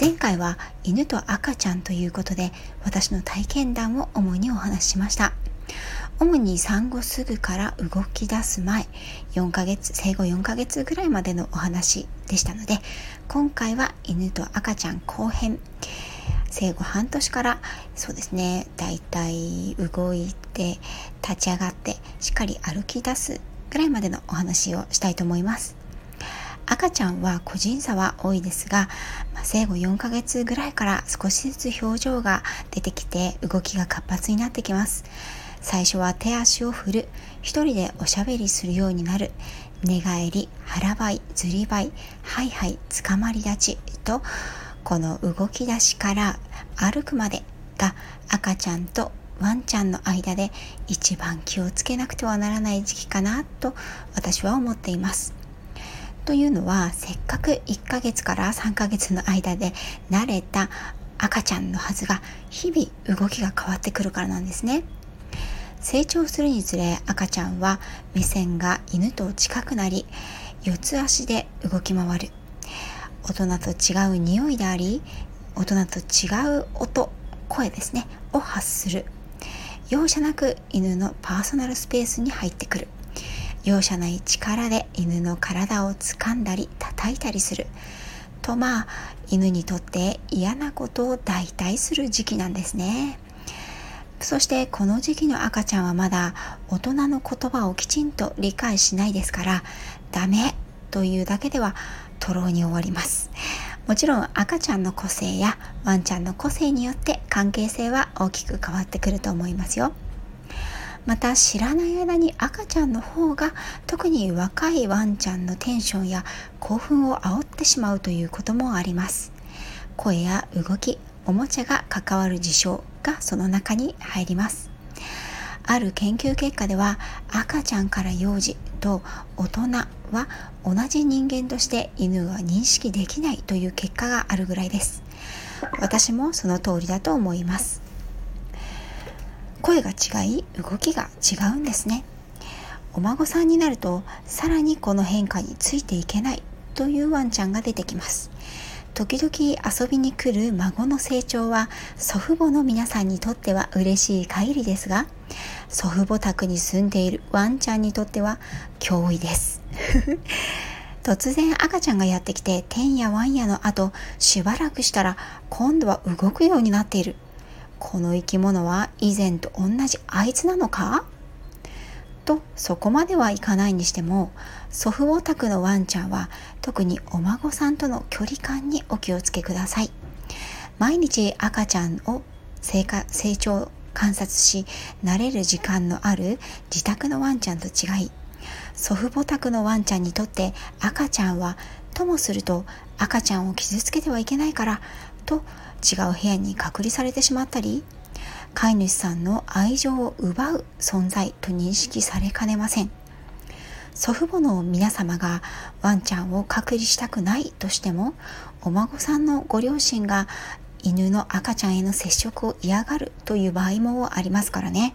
前回は犬と赤ちゃんということで私の体験談を主にお話ししました。主に産後すぐから動き出す前4ヶ月生後4ヶ月ぐらいまでのお話でしたので今回は犬と赤ちゃん後編。生後半年からそうですねだいたい動いて立ち上がってしっかり歩き出すぐらいまでのお話をしたいと思います。赤ちゃんは個人差は多いですが、まあ、生後4ヶ月ぐらいから少しずつ表情が出てきて動きが活発になってきます。最初は手足を振る。一人でおしゃべりするようになる。寝返り腹ばいずりばいハイハイつかまり立ちとこの動き出しから歩くまでが赤ちゃんとワンちゃんの間で一番気をつけなくてはならない時期かなと私は思っています。というのはせっかく1ヶ月から3ヶ月の間で慣れた赤ちゃんのはずが日々動きが変わってくるからなんですね。成長するにつれ赤ちゃんは目線が犬と近くなり四つ足で動き回る。大人と違う匂いであり大人と違う音声ですねを発する。容赦なく犬のパーソナルスペースに入ってくる。容赦ない力で犬の体を掴んだり叩いたりする。とまあ犬にとって嫌なことを代替する時期なんですね。そしてこの時期の赤ちゃんはまだ大人の言葉をきちんと理解しないですからダメというだけではとろうに終わります。もちろん赤ちゃんの個性やワンちゃんの個性によって関係性は大きく変わってくると思いますよ。また知らない間に赤ちゃんの方が特に若いワンちゃんのテンションや興奮を煽ってしまうということもあります。声や動きおもちゃが関わる事象がその中に入ります。ある研究結果では赤ちゃんから幼児と大人は同じ人間として犬は認識できないという結果があるぐらいです。私もその通りだと思います。声が違い動きが違うんですね。お孫さんになるとさらにこの変化についていけないというワンちゃんが出てきます。時々遊びに来る孫の成長は祖父母の皆さんにとっては嬉しい限りですが祖父母宅に住んでいるワンちゃんにとっては脅威です。突然赤ちゃんがやってきててんやわんやの後しばらくしたら今度は動くようになっている。この生き物は以前と同じあいつなのか？とそこまではいかないにしても祖父母宅のワンちゃんは特にお孫さんとの距離感にお気をつけください。毎日赤ちゃんを成長観察し慣れる時間のある自宅のワンちゃんと違い祖父母宅のワンちゃんにとって赤ちゃんはともすると赤ちゃんを傷つけてはいけないからと違う部屋に隔離されてしまったり飼い主さんの愛情を奪う存在と認識されかねません。祖父母の皆様がワンちゃんを隔離したくないとしてもお孫さんのご両親が犬の赤ちゃんへの接触を嫌がるという場合もありますからね。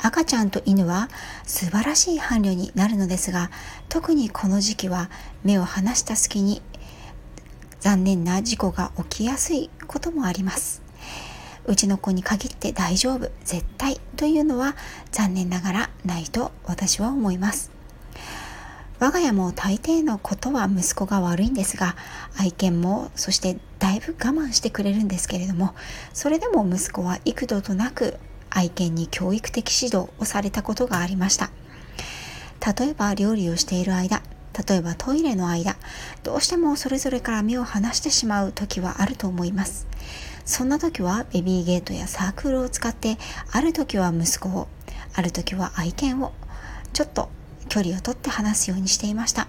赤ちゃんと犬は素晴らしい伴侶になるのですが特にこの時期は目を離した隙に残念な事故が起きやすいこともあります。うちの子に限って大丈夫絶対というのは残念ながらないと私は思います。我が家も大抵のことは息子が悪いんですが愛犬もそしてだいぶ我慢してくれるんですけれどもそれでも息子は幾度となく愛犬に教育的指導をされたことがありました。例えば料理をしている間例えばトイレの間どうしてもそれぞれから目を離してしまう時はあると思います。そんな時はベビーゲートやサークルを使ってある時は息子をある時は愛犬をちょっと距離をとって話すようにしていました。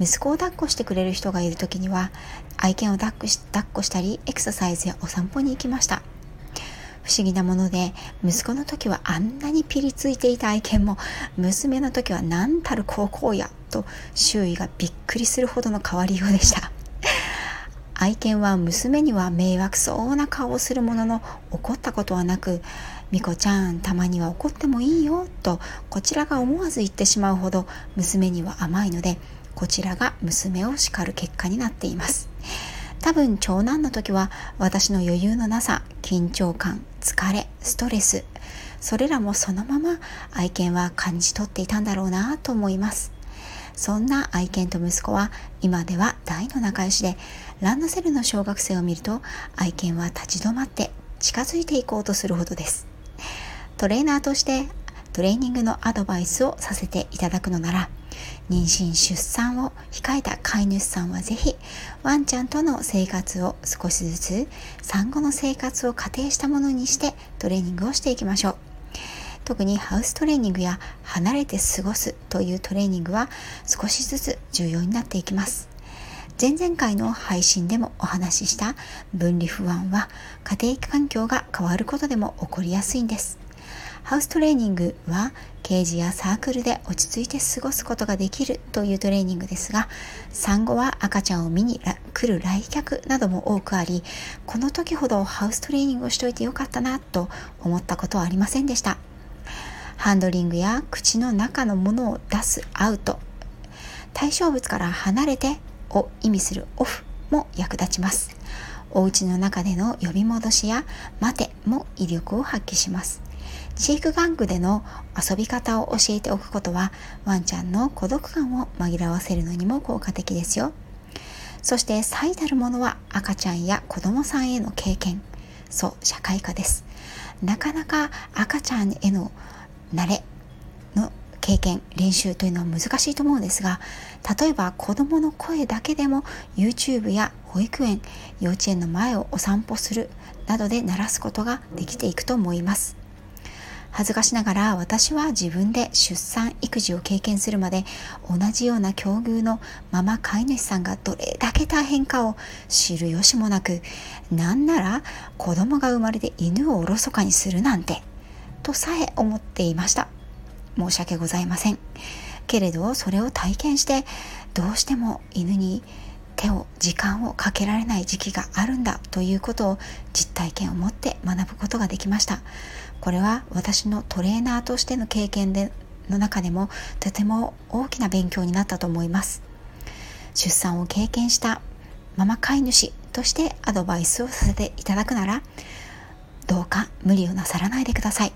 息子を抱っこしてくれる人がいる時には愛犬を抱っこし抱っこしたりエクササイズやお散歩に行きました。不思議なもので息子の時はあんなにピリついていた愛犬も娘の時は何たる高校やと周囲がびっくりするほどの変わりようでした。愛犬は娘には迷惑そうな顔をするものの怒ったことはなく「みこちゃんたまには怒ってもいいよ」とこちらが思わず言ってしまうほど娘には甘いのでこちらが娘を叱る結果になっています。多分長男の時は私の余裕のなさ緊張感疲れストレスそれらもそのまま愛犬は感じ取っていたんだろうなと思います。そんな愛犬と息子は今では大の仲良しでランドセルの小学生を見ると愛犬は立ち止まって近づいていこうとするほどです。トレーナーとしてトレーニングのアドバイスをさせていただくのなら妊娠出産を控えた飼い主さんはぜひワンちゃんとの生活を少しずつ産後の生活を仮定したものにしてトレーニングをしていきましょう特にハウストレーニングや離れて過ごすというトレーニングは少しずつ重要になっていきます。前々回の配信でもお話しした分離不安は家庭環境が変わることでも起こりやすいんです。ハウストレーニングはケージやサークルで落ち着いて過ごすことができるというトレーニングですが産後は赤ちゃんを見に来る来客なども多くありこの時ほどハウストレーニングをしといてよかったなと思ったことはありませんでした。ハンドリングや口の中のものを出すアウト対象物から離れてを意味するオフも役立ちます。お家の中での呼び戻しや待ても威力を発揮します。飼育玩具での遊び方を教えておくことはワンちゃんの孤独感を紛らわせるのにも効果的ですよ。そして最たるものは赤ちゃんや子供さんへの経験。そう社会化です。なかなか赤ちゃんへの慣れの経験練習というのは難しいと思うんですが例えば子どもの声だけでも YouTube や保育園幼稚園の前をお散歩するなどで鳴らすことができていくと思います。恥ずかしながら私は自分で出産育児を経験するまで同じような境遇のママ飼い主さんがどれだけ大変かを知る由もなくなんなら子供が生まれて犬をおろそかにするなんてとさえ思っていました。申し訳ございません。けれどそれを体験してどうしても犬に手を時間をかけられない時期があるんだということを実体験を持って学ぶことができました。これは私のトレーナーとしての経験での中でもとても大きな勉強になったと思います。出産を経験したママ飼い主としてアドバイスをさせていただくならどうか無理をなさらないでください。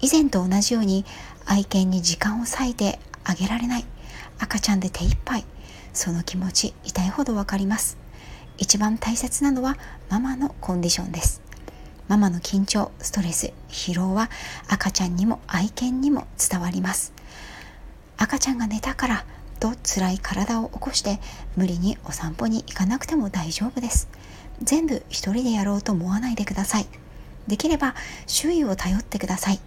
以前と同じように愛犬に時間を割いてあげられない赤ちゃんで手一杯その気持ち痛いほどわかります。一番大切なのはママのコンディションです。ママの緊張ストレス疲労は赤ちゃんにも愛犬にも伝わります。赤ちゃんが寝たからと辛い体を起こして無理にお散歩に行かなくても大丈夫です。全部一人でやろうと思わないでください。できれば周囲を頼ってください。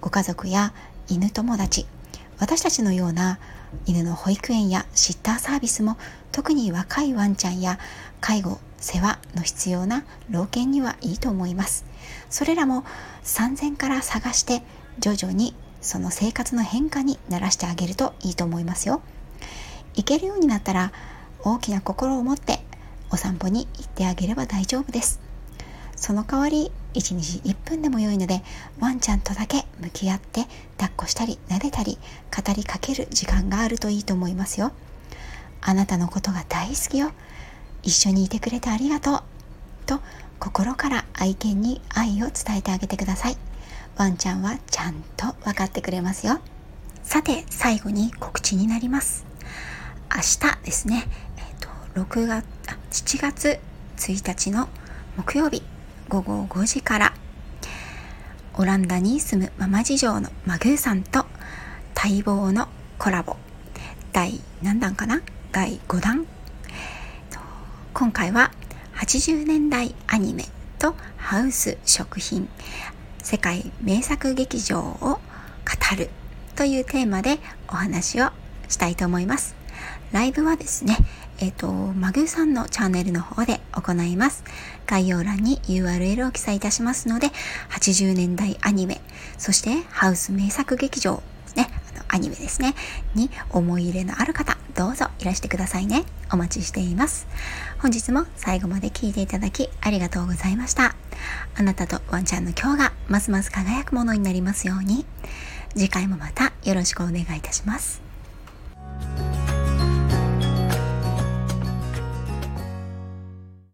ご家族や犬友達私たちのような犬の保育園やシッターサービスも特に若いワンちゃんや介護世話の必要な老犬にはいいと思います。それらも産前から探して徐々にその生活の変化に慣らしてあげるといいと思いますよ。行けるようになったら大きな心を持ってお散歩に行ってあげれば大丈夫です。その代わり1日1分でも良いのでワンちゃんとだけ向き合って抱っこしたり撫でたり語りかける時間があるといいと思いますよ。あなたのことが大好きよ。一緒にいてくれてありがとう。と心から愛犬に愛を伝えてあげてください。ワンちゃんはちゃんと分かってくれますよ。さて最後に告知になります。明日ですね、えーと、6月7月1日の木曜日。午後5時から。オランダに住むママ事情のマグーさんと待望のコラボ。第何弾かな？第5弾。今回は80年代アニメとハウス食品。世界名作劇場を語るというテーマでお話をしたいと思います。ライブはですね、えっ、ー、と、マグーさんのチャンネルの方で行います。概要欄に URL を記載いたしますので、80年代アニメ、そしてハウス名作劇場ね、あのアニメですね、に思い入れのある方、どうぞいらしてくださいね。お待ちしています。本日も最後まで聞いていただきありがとうございました。あなたとワンちゃんの今日がますます輝くものになりますように。次回もまたよろしくお願いいたします。